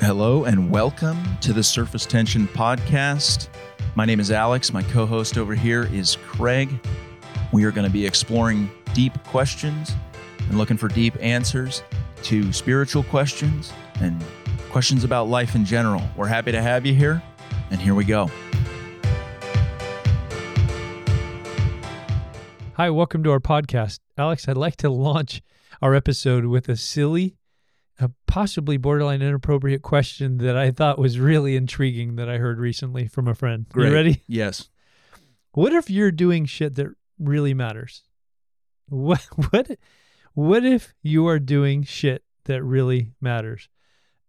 Hello and welcome to the Surface Tension Podcast. My name is Alex. My co host over here is Craig. We are going to be exploring deep questions and looking for deep answers to spiritual questions and questions about life in general. We're happy to have you here, and here we go. Hi, welcome to our podcast. Alex, I'd like to launch our episode with a silly a possibly borderline inappropriate question that I thought was really intriguing that I heard recently from a friend. Great. You ready? Yes. What if you're doing shit that really matters? What what what if you are doing shit that really matters?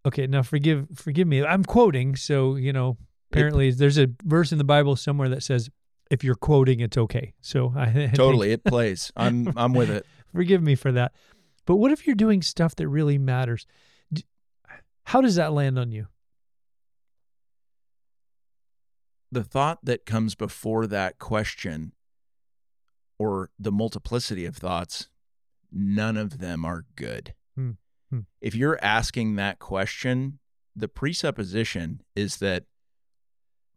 Okay, now forgive forgive me. I'm quoting, so you know, apparently there's a verse in the Bible somewhere that says if you're quoting, it's okay. So I, I think- Totally. It plays. I'm I'm with it. forgive me for that. But what if you're doing stuff that really matters? How does that land on you? The thought that comes before that question or the multiplicity of thoughts, none of them are good. Hmm. Hmm. If you're asking that question, the presupposition is that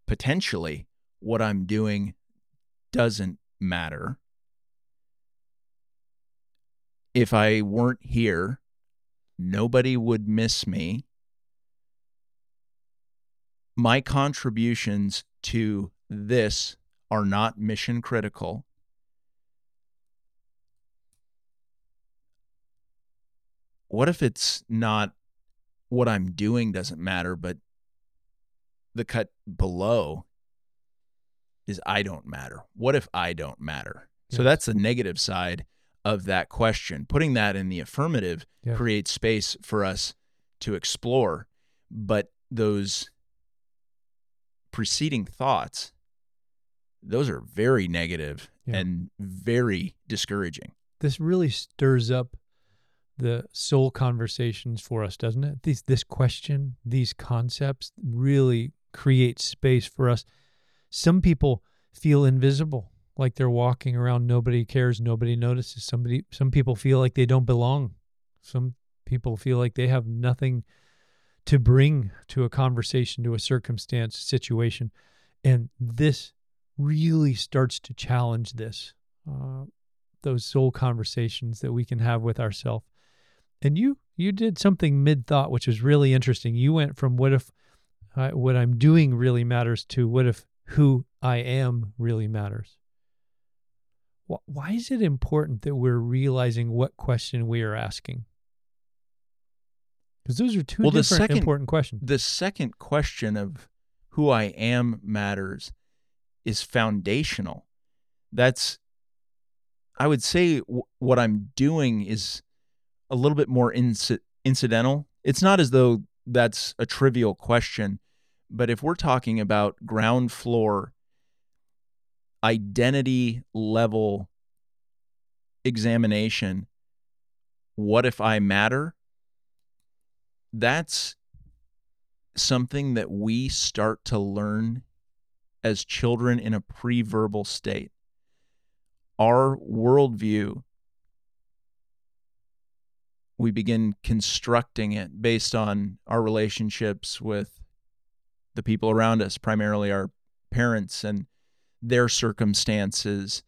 potentially what I'm doing doesn't matter. If I weren't here, nobody would miss me. My contributions to this are not mission critical. What if it's not what I'm doing doesn't matter, but the cut below is I don't matter? What if I don't matter? So that's the negative side of that question. Putting that in the affirmative Yeah. creates space for us to explore. But those preceding thoughts, those are very negative Yeah. and very discouraging. This really stirs up the soul conversations for us, doesn't it? These this question, these concepts really create space for us. Some people feel invisible, like they're walking around, nobody cares, nobody notices. Somebody some people feel like they don't belong. Some people feel like they have nothing to bring to a conversation, to a circumstance, situation. And this really starts to challenge this. Uh, those soul conversations that we can have with ourselves. And you you did something mid thought, which was really interesting. You went from what if I, what I'm doing really matters to what if who I am really matters. Wh- Why is it important that we're realizing what question we are asking? Because those are two Well, the different second- important questions. The second question of who I am matters is foundational. That's, I would say, w- what I'm doing is a little bit more inci- incidental. It's not as though that's a trivial question, but if we're talking about ground floor identity level examination, what if I matter? That's something that we start to learn as children in a pre verbal state. Our worldview, we begin constructing it based on our relationships with the people around us, primarily our parents and their circumstances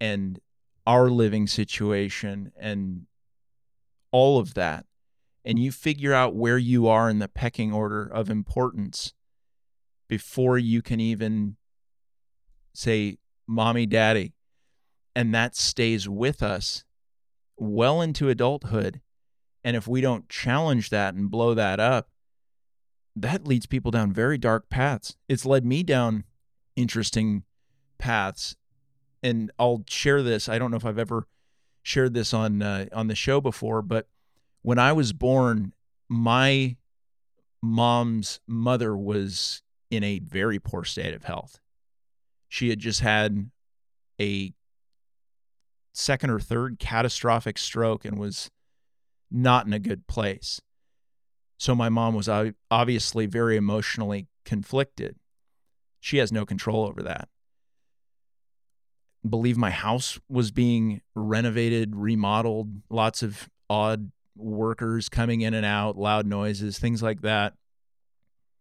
and our living situation and all of that. And you figure out where you are in the pecking order of importance before you can even say mommy daddy and that stays with us well into adulthood. And if we don't challenge that and blow that up that leads people down very dark paths. It's led me down interesting paths and I'll share this I don't know if I've ever shared this on uh, on the show before but when I was born, my mom's mother was in a very poor state of health. She had just had a second or third catastrophic stroke and was not in a good place. So my mom was obviously very emotionally conflicted. She has no control over that. Believe my house was being renovated, remodeled, lots of odd workers coming in and out, loud noises, things like that.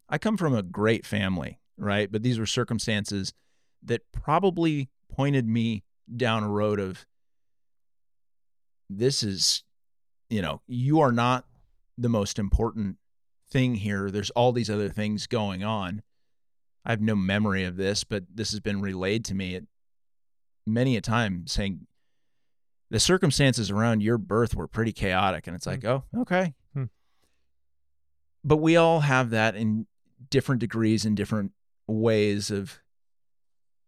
I come from a great family, right? But these were circumstances that probably pointed me down a road of this is, you know, you are not the most important thing here. There's all these other things going on. I have no memory of this, but this has been relayed to me many a time saying the circumstances around your birth were pretty chaotic. And it's like, oh, okay. Hmm. But we all have that in different degrees and different ways of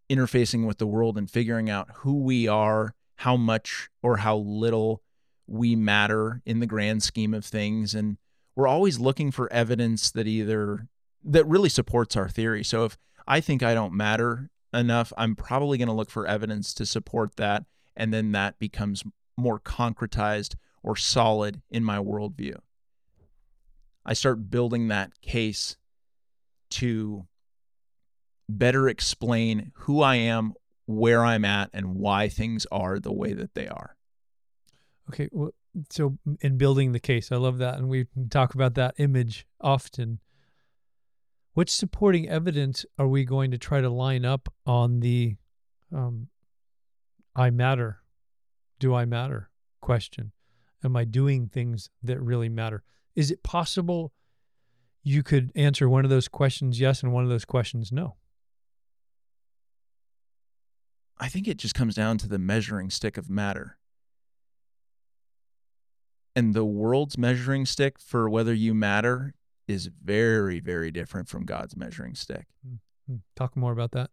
interfacing with the world and figuring out who we are, how much or how little we matter in the grand scheme of things. And we're always looking for evidence that either that really supports our theory. So if I think I don't matter enough, I'm probably going to look for evidence to support that. And then that becomes more concretized or solid in my worldview. I start building that case to better explain who I am, where I'm at, and why things are the way that they are. Okay. Well, so in building the case, I love that. And we talk about that image often. Which supporting evidence are we going to try to line up on the um, I matter, do I matter question? Am I doing things that really matter? Is it possible you could answer one of those questions yes and one of those questions no? I think it just comes down to the measuring stick of matter. And the world's measuring stick for whether you matter is very, very different from God's measuring stick. Mm-hmm. Talk more about that.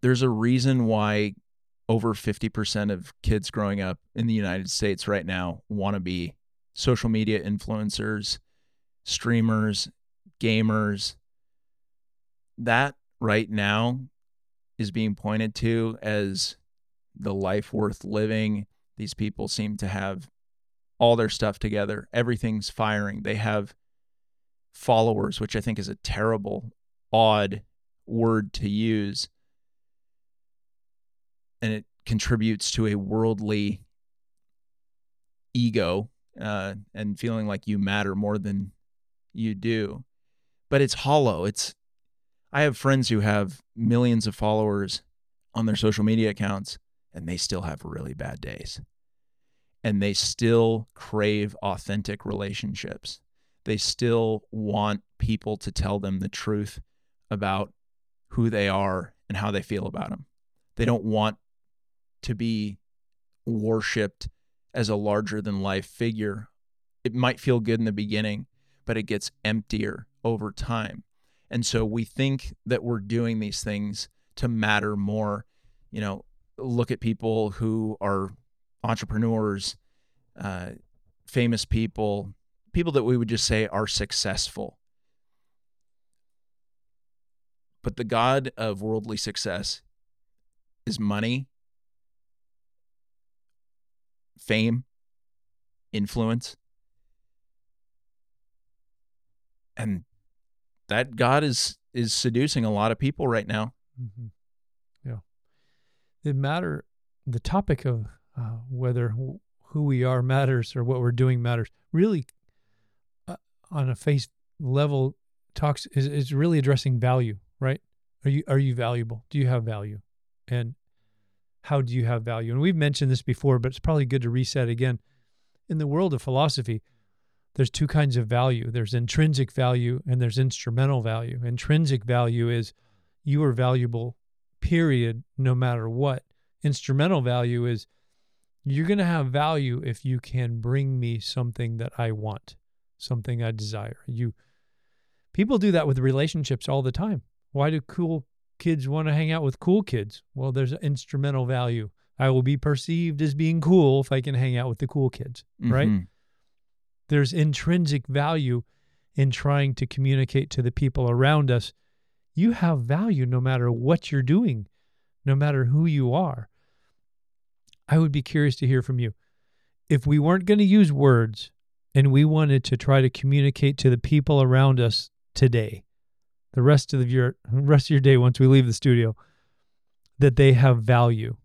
There's a reason why over 50% of kids growing up in the United States right now want to be social media influencers, streamers, gamers. That right now is being pointed to as the life worth living. These people seem to have all their stuff together. Everything's firing. They have followers, which I think is a terrible, odd word to use. And it contributes to a worldly ego uh, and feeling like you matter more than you do. But it's hollow. It's I have friends who have millions of followers on their social media accounts and they still have really bad days and they still crave authentic relationships. They still want people to tell them the truth about who they are and how they feel about them. They don't want to be worshiped as a larger than life figure. It might feel good in the beginning, but it gets emptier over time. And so we think that we're doing these things to matter more. You know, look at people who are entrepreneurs, uh, famous people, people that we would just say are successful. But the God of worldly success is money, fame, influence. And that God is is seducing a lot of people right now. Mm-hmm. Yeah, the matter, the topic of uh, whether who we are matters or what we're doing matters really, uh, on a face level, talks is is really addressing value. Right? Are you are you valuable? Do you have value? And how do you have value? And we've mentioned this before, but it's probably good to reset again. In the world of philosophy, there's two kinds of value there's intrinsic value and there's instrumental value. Intrinsic value is you are valuable, period, no matter what. Instrumental value is you're going to have value if you can bring me something that I want, something I desire. You people do that with relationships all the time. Why do cool kids want to hang out with cool kids? Well, there's instrumental value. I will be perceived as being cool if I can hang out with the cool kids, mm-hmm. right? There's intrinsic value in trying to communicate to the people around us. You have value no matter what you're doing, no matter who you are. I would be curious to hear from you. If we weren't going to use words and we wanted to try to communicate to the people around us today, the rest of your rest of your day once we leave the studio, that they have value.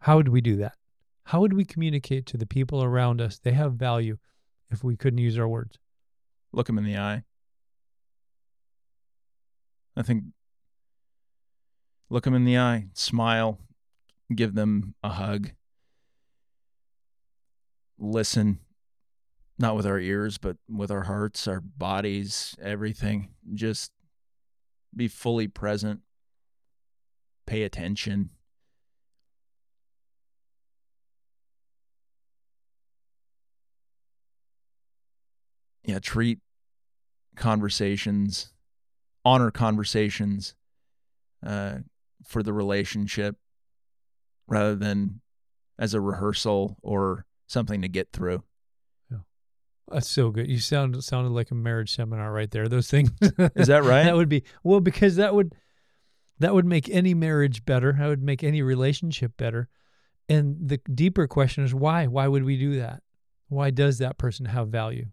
How would we do that? How would we communicate to the people around us they have value? if we couldn't use our words? look them in the eye. I think look them in the eye, smile, give them a hug. Listen, not with our ears, but with our hearts, our bodies, everything. Just be fully present. Pay attention. Yeah, treat conversations, honor conversations uh, for the relationship rather than as a rehearsal or something to get through. That's so good. You sound sounded like a marriage seminar right there. Those things. Is that right? that would be well because that would that would make any marriage better. That would make any relationship better. And the deeper question is why? Why would we do that? Why does that person have value?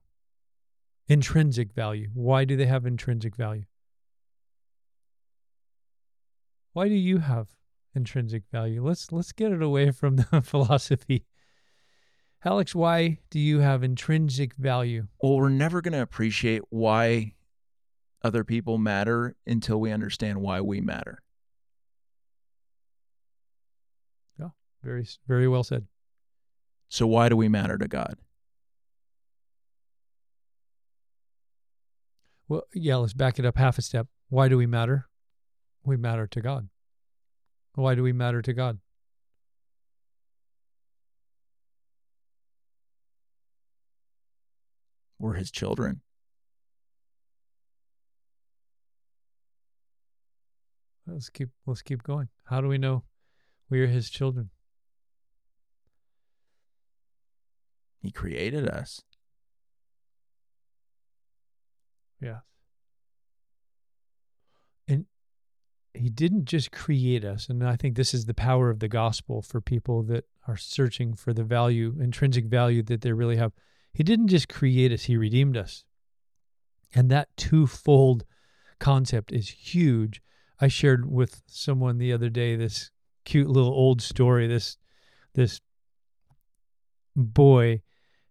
Intrinsic value. Why do they have intrinsic value? Why do you have intrinsic value? Let's let's get it away from the philosophy Alex, why do you have intrinsic value? Well, we're never going to appreciate why other people matter until we understand why we matter. Yeah, very, very well said. So, why do we matter to God? Well, yeah, let's back it up half a step. Why do we matter? We matter to God. Why do we matter to God? We're his children. Let's keep let's keep going. How do we know we are his children? He created us. Yes. And he didn't just create us. And I think this is the power of the gospel for people that are searching for the value, intrinsic value that they really have. He didn't just create us, He redeemed us. And that twofold concept is huge. I shared with someone the other day this cute little old story. This this boy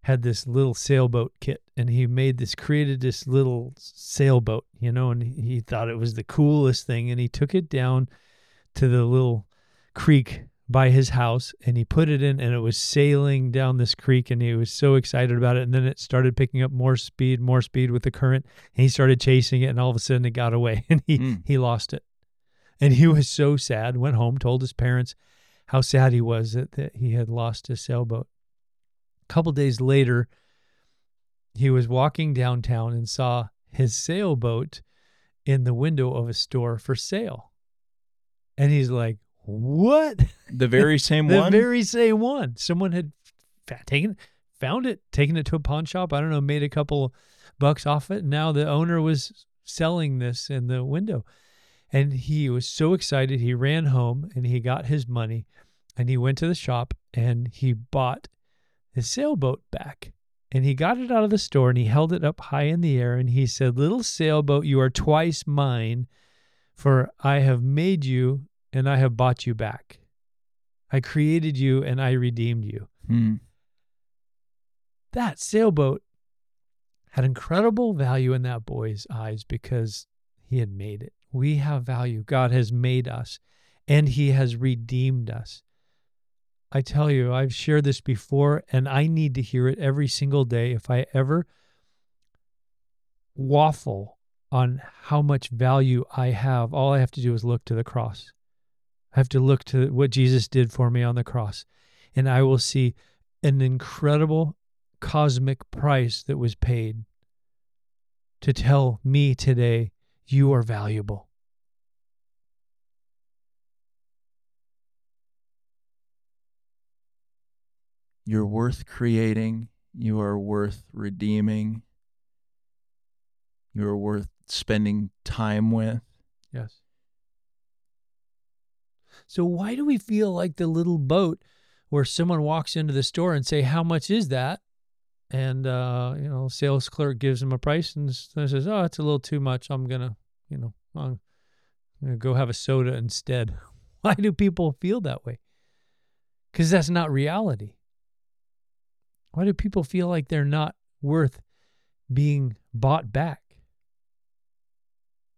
had this little sailboat kit and he made this created this little sailboat, you know, and he thought it was the coolest thing and he took it down to the little creek by his house and he put it in and it was sailing down this creek and he was so excited about it. And then it started picking up more speed more speed with the current and he started chasing it and all of a sudden it got away and he mm. he lost it. And he was so sad went home told his parents how sad he was that, that he had lost his sailboat. A couple days later he was walking downtown and saw his sailboat in the window of a store for sale. And he's like what? The very same the one? The very same one. Someone had taken found it, taken it to a pawn shop. I don't know, made a couple bucks off it. Now the owner was selling this in the window. And he was so excited. He ran home and he got his money and he went to the shop and he bought his sailboat back. And he got it out of the store and he held it up high in the air and he said, Little sailboat, you are twice mine, for I have made you and I have bought you back. I created you and I redeemed you. Hmm. That sailboat had incredible value in that boy's eyes because he had made it. We have value. God has made us and he has redeemed us. I tell you, I've shared this before and I need to hear it every single day. If I ever waffle on how much value I have, all I have to do is look to the cross. I have to look to what Jesus did for me on the cross, and I will see an incredible cosmic price that was paid to tell me today, you are valuable. You're worth creating. You are worth redeeming. You are worth spending time with. Yes. So why do we feel like the little boat where someone walks into the store and say, "How much is that?" And uh, you know, sales clerk gives them a price and says, "Oh, it's a little too much. I'm gonna, you know, I'm gonna go have a soda instead." Why do people feel that way? Because that's not reality. Why do people feel like they're not worth being bought back,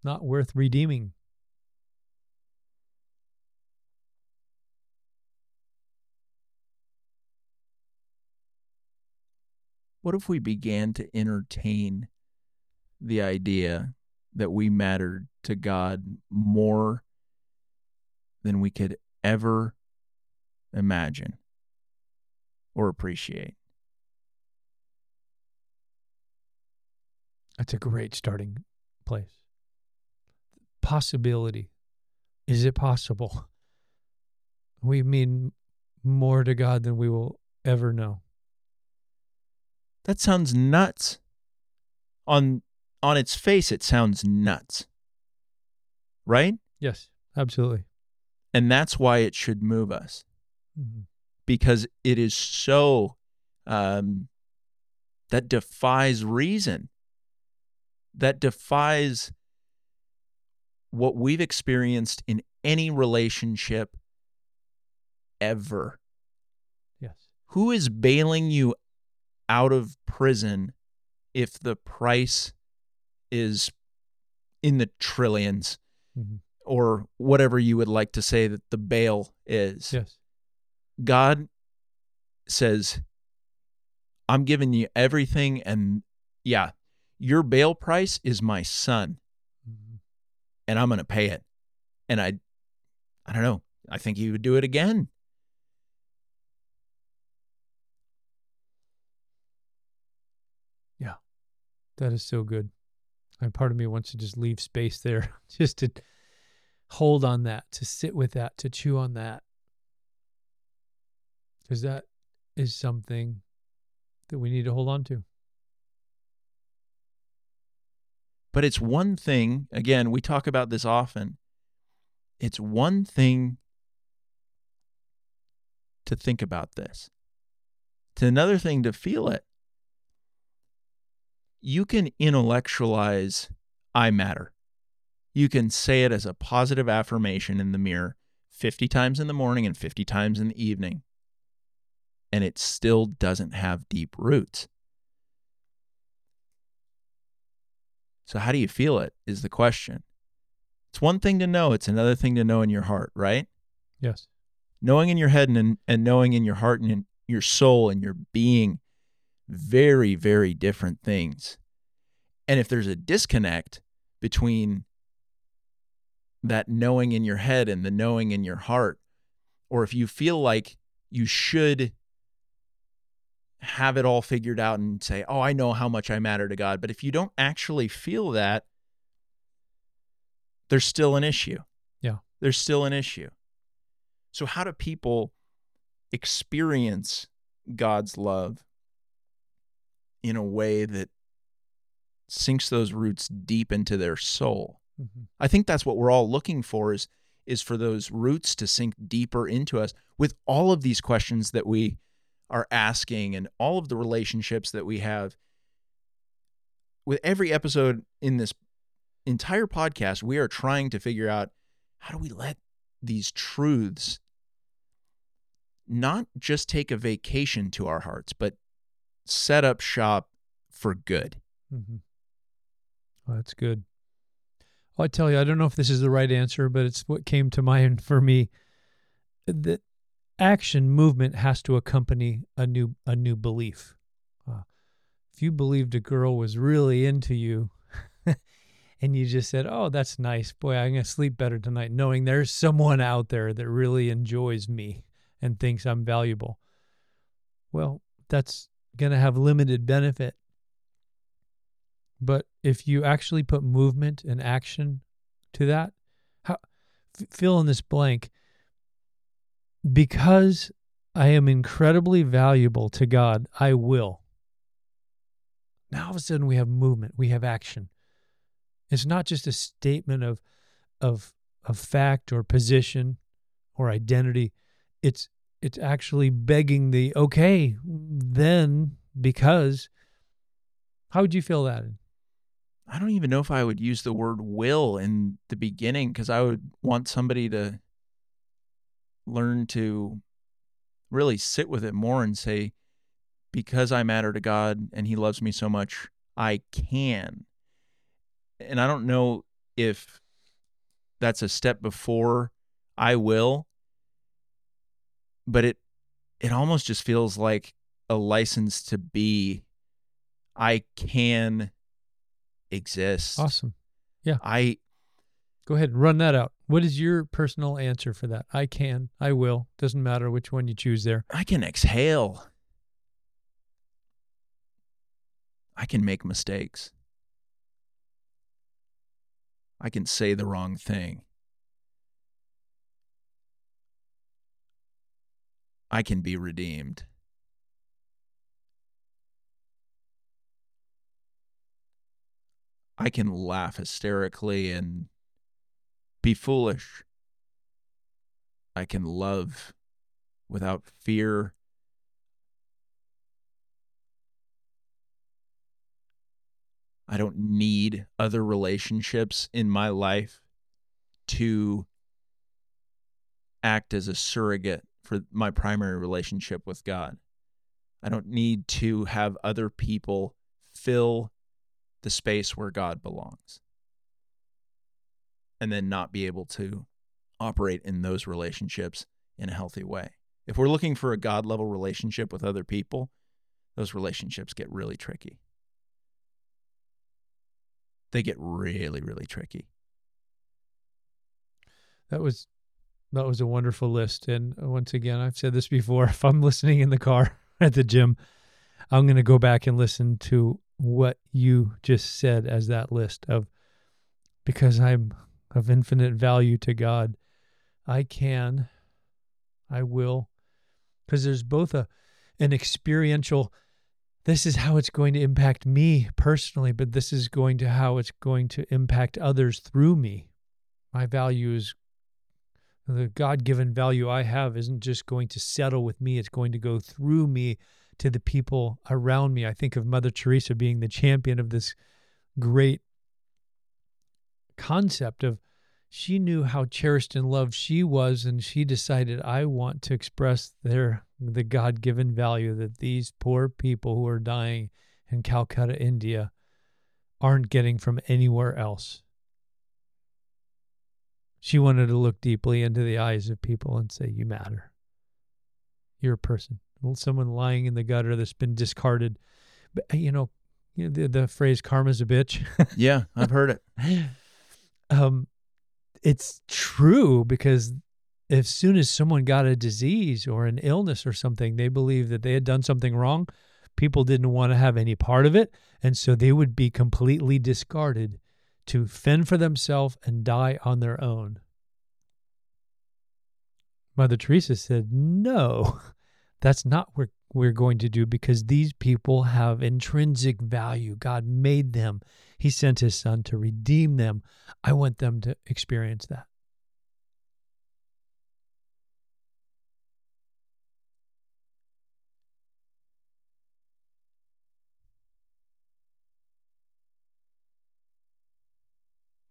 not worth redeeming. What if we began to entertain the idea that we mattered to God more than we could ever imagine or appreciate? That's a great starting place. Possibility. Is it possible? We mean more to God than we will ever know. That sounds nuts. On on its face it sounds nuts. Right? Yes, absolutely. And that's why it should move us. Mm-hmm. Because it is so um that defies reason. That defies what we've experienced in any relationship ever. Yes. Who is bailing you out of prison if the price is in the trillions Mm-hmm. or whatever you would like to say that the bail is. Yes. God says, I'm giving you everything, and yeah, your bail price is my son, Mm-hmm. and I'm going to pay it. And I, I don't know, I think he would do it again. That is so good. And part of me wants to just leave space there, just to hold on that, to sit with that, to chew on that. Because that is something that we need to hold on to. But it's one thing, again, we talk about this often. It's one thing to think about this, it's another thing to feel it. You can intellectualize I matter. You can say it as a positive affirmation in the mirror 50 times in the morning and 50 times in the evening, and it still doesn't have deep roots. So, how do you feel it? Is the question. It's one thing to know, it's another thing to know in your heart, right? Yes. Knowing in your head and, and knowing in your heart and in your soul and your being, very, very different things. And if there's a disconnect between that knowing in your head and the knowing in your heart, or if you feel like you should have it all figured out and say, oh, I know how much I matter to God. But if you don't actually feel that, there's still an issue. Yeah. There's still an issue. So, how do people experience God's love in a way that sinks those roots deep into their soul? Mm-hmm. I think that's what we're all looking for is is for those roots to sink deeper into us with all of these questions that we are asking and all of the relationships that we have with every episode in this entire podcast we are trying to figure out how do we let these truths not just take a vacation to our hearts but set up shop for good Mm-hmm. Oh, that's good. Well, I tell you, I don't know if this is the right answer, but it's what came to mind for me. That action movement has to accompany a new a new belief. Uh, if you believed a girl was really into you, and you just said, "Oh, that's nice, boy, I'm gonna sleep better tonight," knowing there's someone out there that really enjoys me and thinks I'm valuable. Well, that's gonna have limited benefit but if you actually put movement and action to that, how f- fill in this blank. Because I am incredibly valuable to God, I will. Now all of a sudden we have movement, we have action. It's not just a statement of of of fact or position or identity. It's it's actually begging the okay, then because how would you feel that? I don't even know if I would use the word will in the beginning because I would want somebody to learn to really sit with it more and say, because I matter to God and He loves me so much, I can. And I don't know if that's a step before I will, but it it almost just feels like a license to be I can exist. Awesome. Yeah. I Go ahead and run that out. What is your personal answer for that? I can, I will. Doesn't matter which one you choose there. I can exhale. I can make mistakes. I can say the wrong thing. I can be redeemed. I can laugh hysterically and be foolish. I can love without fear. I don't need other relationships in my life to act as a surrogate for my primary relationship with God. I don't need to have other people fill the space where God belongs and then not be able to operate in those relationships in a healthy way. If we're looking for a God level relationship with other people, those relationships get really tricky. They get really, really tricky. That was that was a wonderful list. And once again, I've said this before. If I'm listening in the car at the gym, I'm going to go back and listen to what you just said as that list of because I'm of infinite value to God. I can, I will, because there's both a an experiential. This is how it's going to impact me personally, but this is going to how it's going to impact others through me. My value is the God given value I have isn't just going to settle with me, it's going to go through me to the people around me. I think of Mother Teresa being the champion of this great concept of she knew how cherished and loved she was and she decided I want to express their the God-given value that these poor people who are dying in Calcutta, India aren't getting from anywhere else. She wanted to look deeply into the eyes of people and say, You matter. You're a person. Someone lying in the gutter that's been discarded. But, you know, you know the, the phrase karma's a bitch. yeah, I've heard it. um, it's true because as soon as someone got a disease or an illness or something, they believed that they had done something wrong. People didn't want to have any part of it. And so they would be completely discarded to fend for themselves and die on their own. Mother Teresa said, No, that's not what we're going to do because these people have intrinsic value. God made them, He sent His Son to redeem them. I want them to experience that.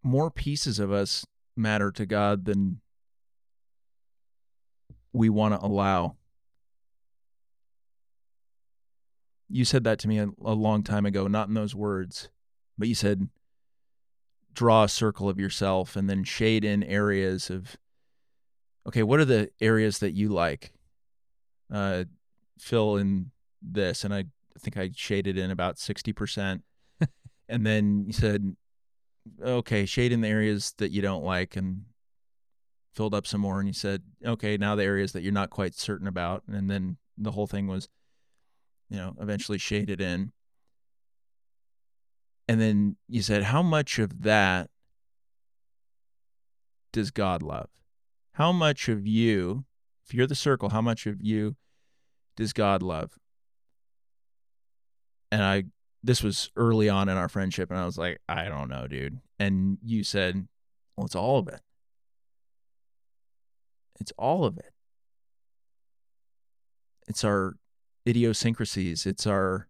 More pieces of us matter to God than we want to allow. You said that to me a, a, long time ago, not in those words, but you said, draw a circle of yourself and then shade in areas of, okay, what are the areas that you like? Uh, fill in this. And I think I shaded in about 60%. and then you said, okay, shade in the areas that you don't like and filled up some more and you said, okay, now the areas that you're not quite certain about. And then the whole thing was, you know, eventually shaded in. And then you said, how much of that does God love? How much of you, if you're the circle, how much of you does God love? And I this was early on in our friendship and I was like, I don't know, dude. And you said, Well, it's all of it. It's all of it. It's our idiosyncrasies, it's our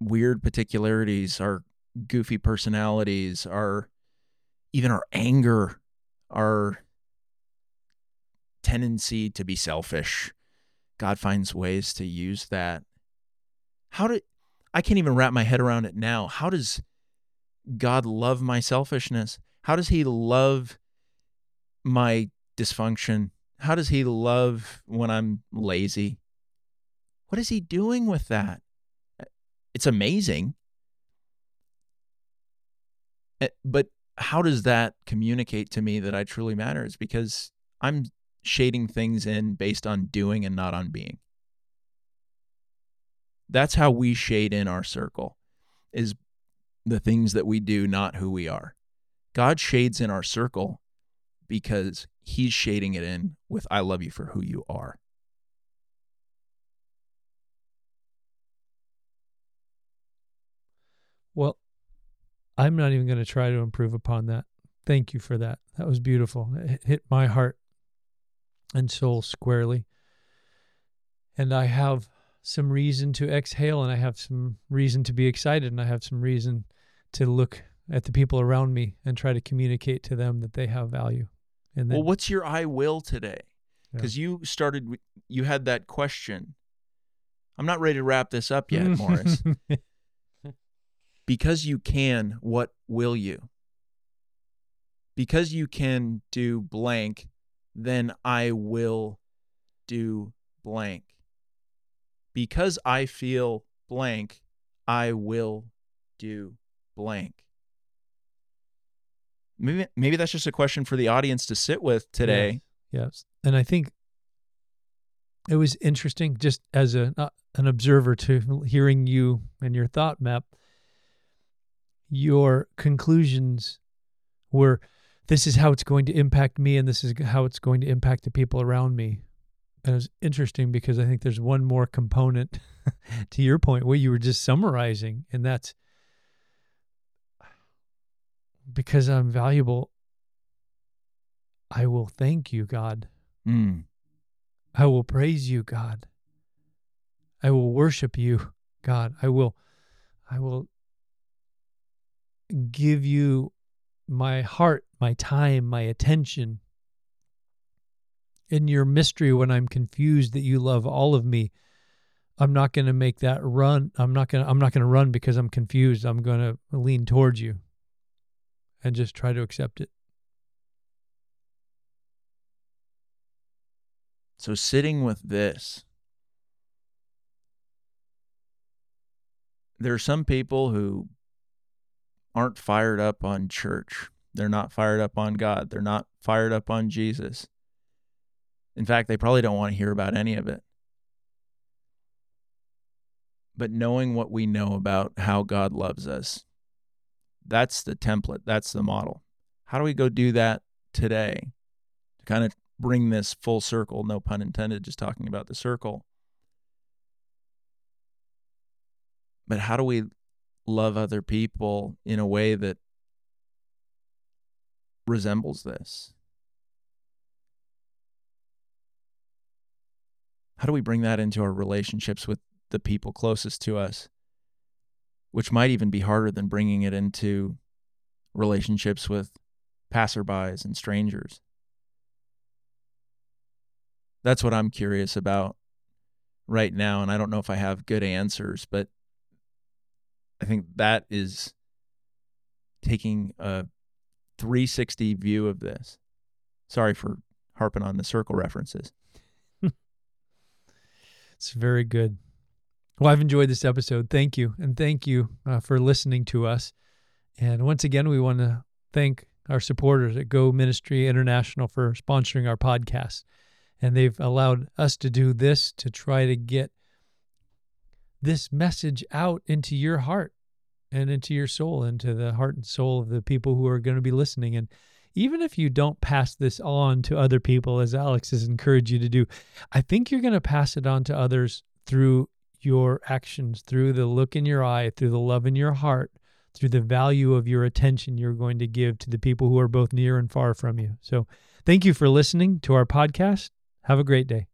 weird particularities, our goofy personalities, our even our anger, our tendency to be selfish. God finds ways to use that how did I can't even wrap my head around it now. How does God love my selfishness? How does he love my dysfunction? How does he love when I'm lazy? What is he doing with that? It's amazing. Eh, but how does that communicate to me that I truly matter? Is because I'm shading things in based on doing and not on being. That's how we shade in our circle is the things that we do, not who we are. God shades in our circle because he's shading it in with I love you for who you are. Well, I'm not even going to try to improve upon that. Thank you for that. That was beautiful. It hit my heart and soul squarely. And I have some reason to exhale and I have some reason to be excited and I have some reason to look at the people around me and try to communicate to them that they have value. And then, well, what's your I will today? Because yeah. you started, you had that question. I'm not ready to wrap this up yet, Morris. because you can, what will you? Because you can do blank, then I will do blank. Because I feel blank, I will do blank. Maybe maybe that's just a question for the audience to sit with today. Yes. yes. And I think it was interesting just as a uh, an observer to hearing you and your thought map your conclusions were this is how it's going to impact me and this is how it's going to impact the people around me and it was interesting because i think there's one more component to your point what you were just summarizing and that's because i'm valuable i will thank you god mm. i will praise you god i will worship you god i will i will give you my heart, my time, my attention. In your mystery, when I'm confused that you love all of me, I'm not going to make that run. I'm not going to I'm not going to run because I'm confused. I'm going to lean towards you and just try to accept it. So sitting with this there are some people who aren't fired up on church. They're not fired up on God. They're not fired up on Jesus. In fact, they probably don't want to hear about any of it. But knowing what we know about how God loves us, that's the template, that's the model. How do we go do that today to kind of bring this full circle? No pun intended, just talking about the circle. But how do we love other people in a way that resembles this? How do we bring that into our relationships with the people closest to us? Which might even be harder than bringing it into relationships with passerbys and strangers. That's what I'm curious about right now. And I don't know if I have good answers, but I think that is taking a 360 view of this. Sorry for harping on the circle references. It's very good. Well, I've enjoyed this episode. Thank you. And thank you uh, for listening to us. And once again, we want to thank our supporters at Go Ministry International for sponsoring our podcast. And they've allowed us to do this to try to get this message out into your heart and into your soul, into the heart and soul of the people who are going to be listening. And even if you don't pass this on to other people, as Alex has encouraged you to do, I think you're going to pass it on to others through your actions, through the look in your eye, through the love in your heart, through the value of your attention you're going to give to the people who are both near and far from you. So, thank you for listening to our podcast. Have a great day.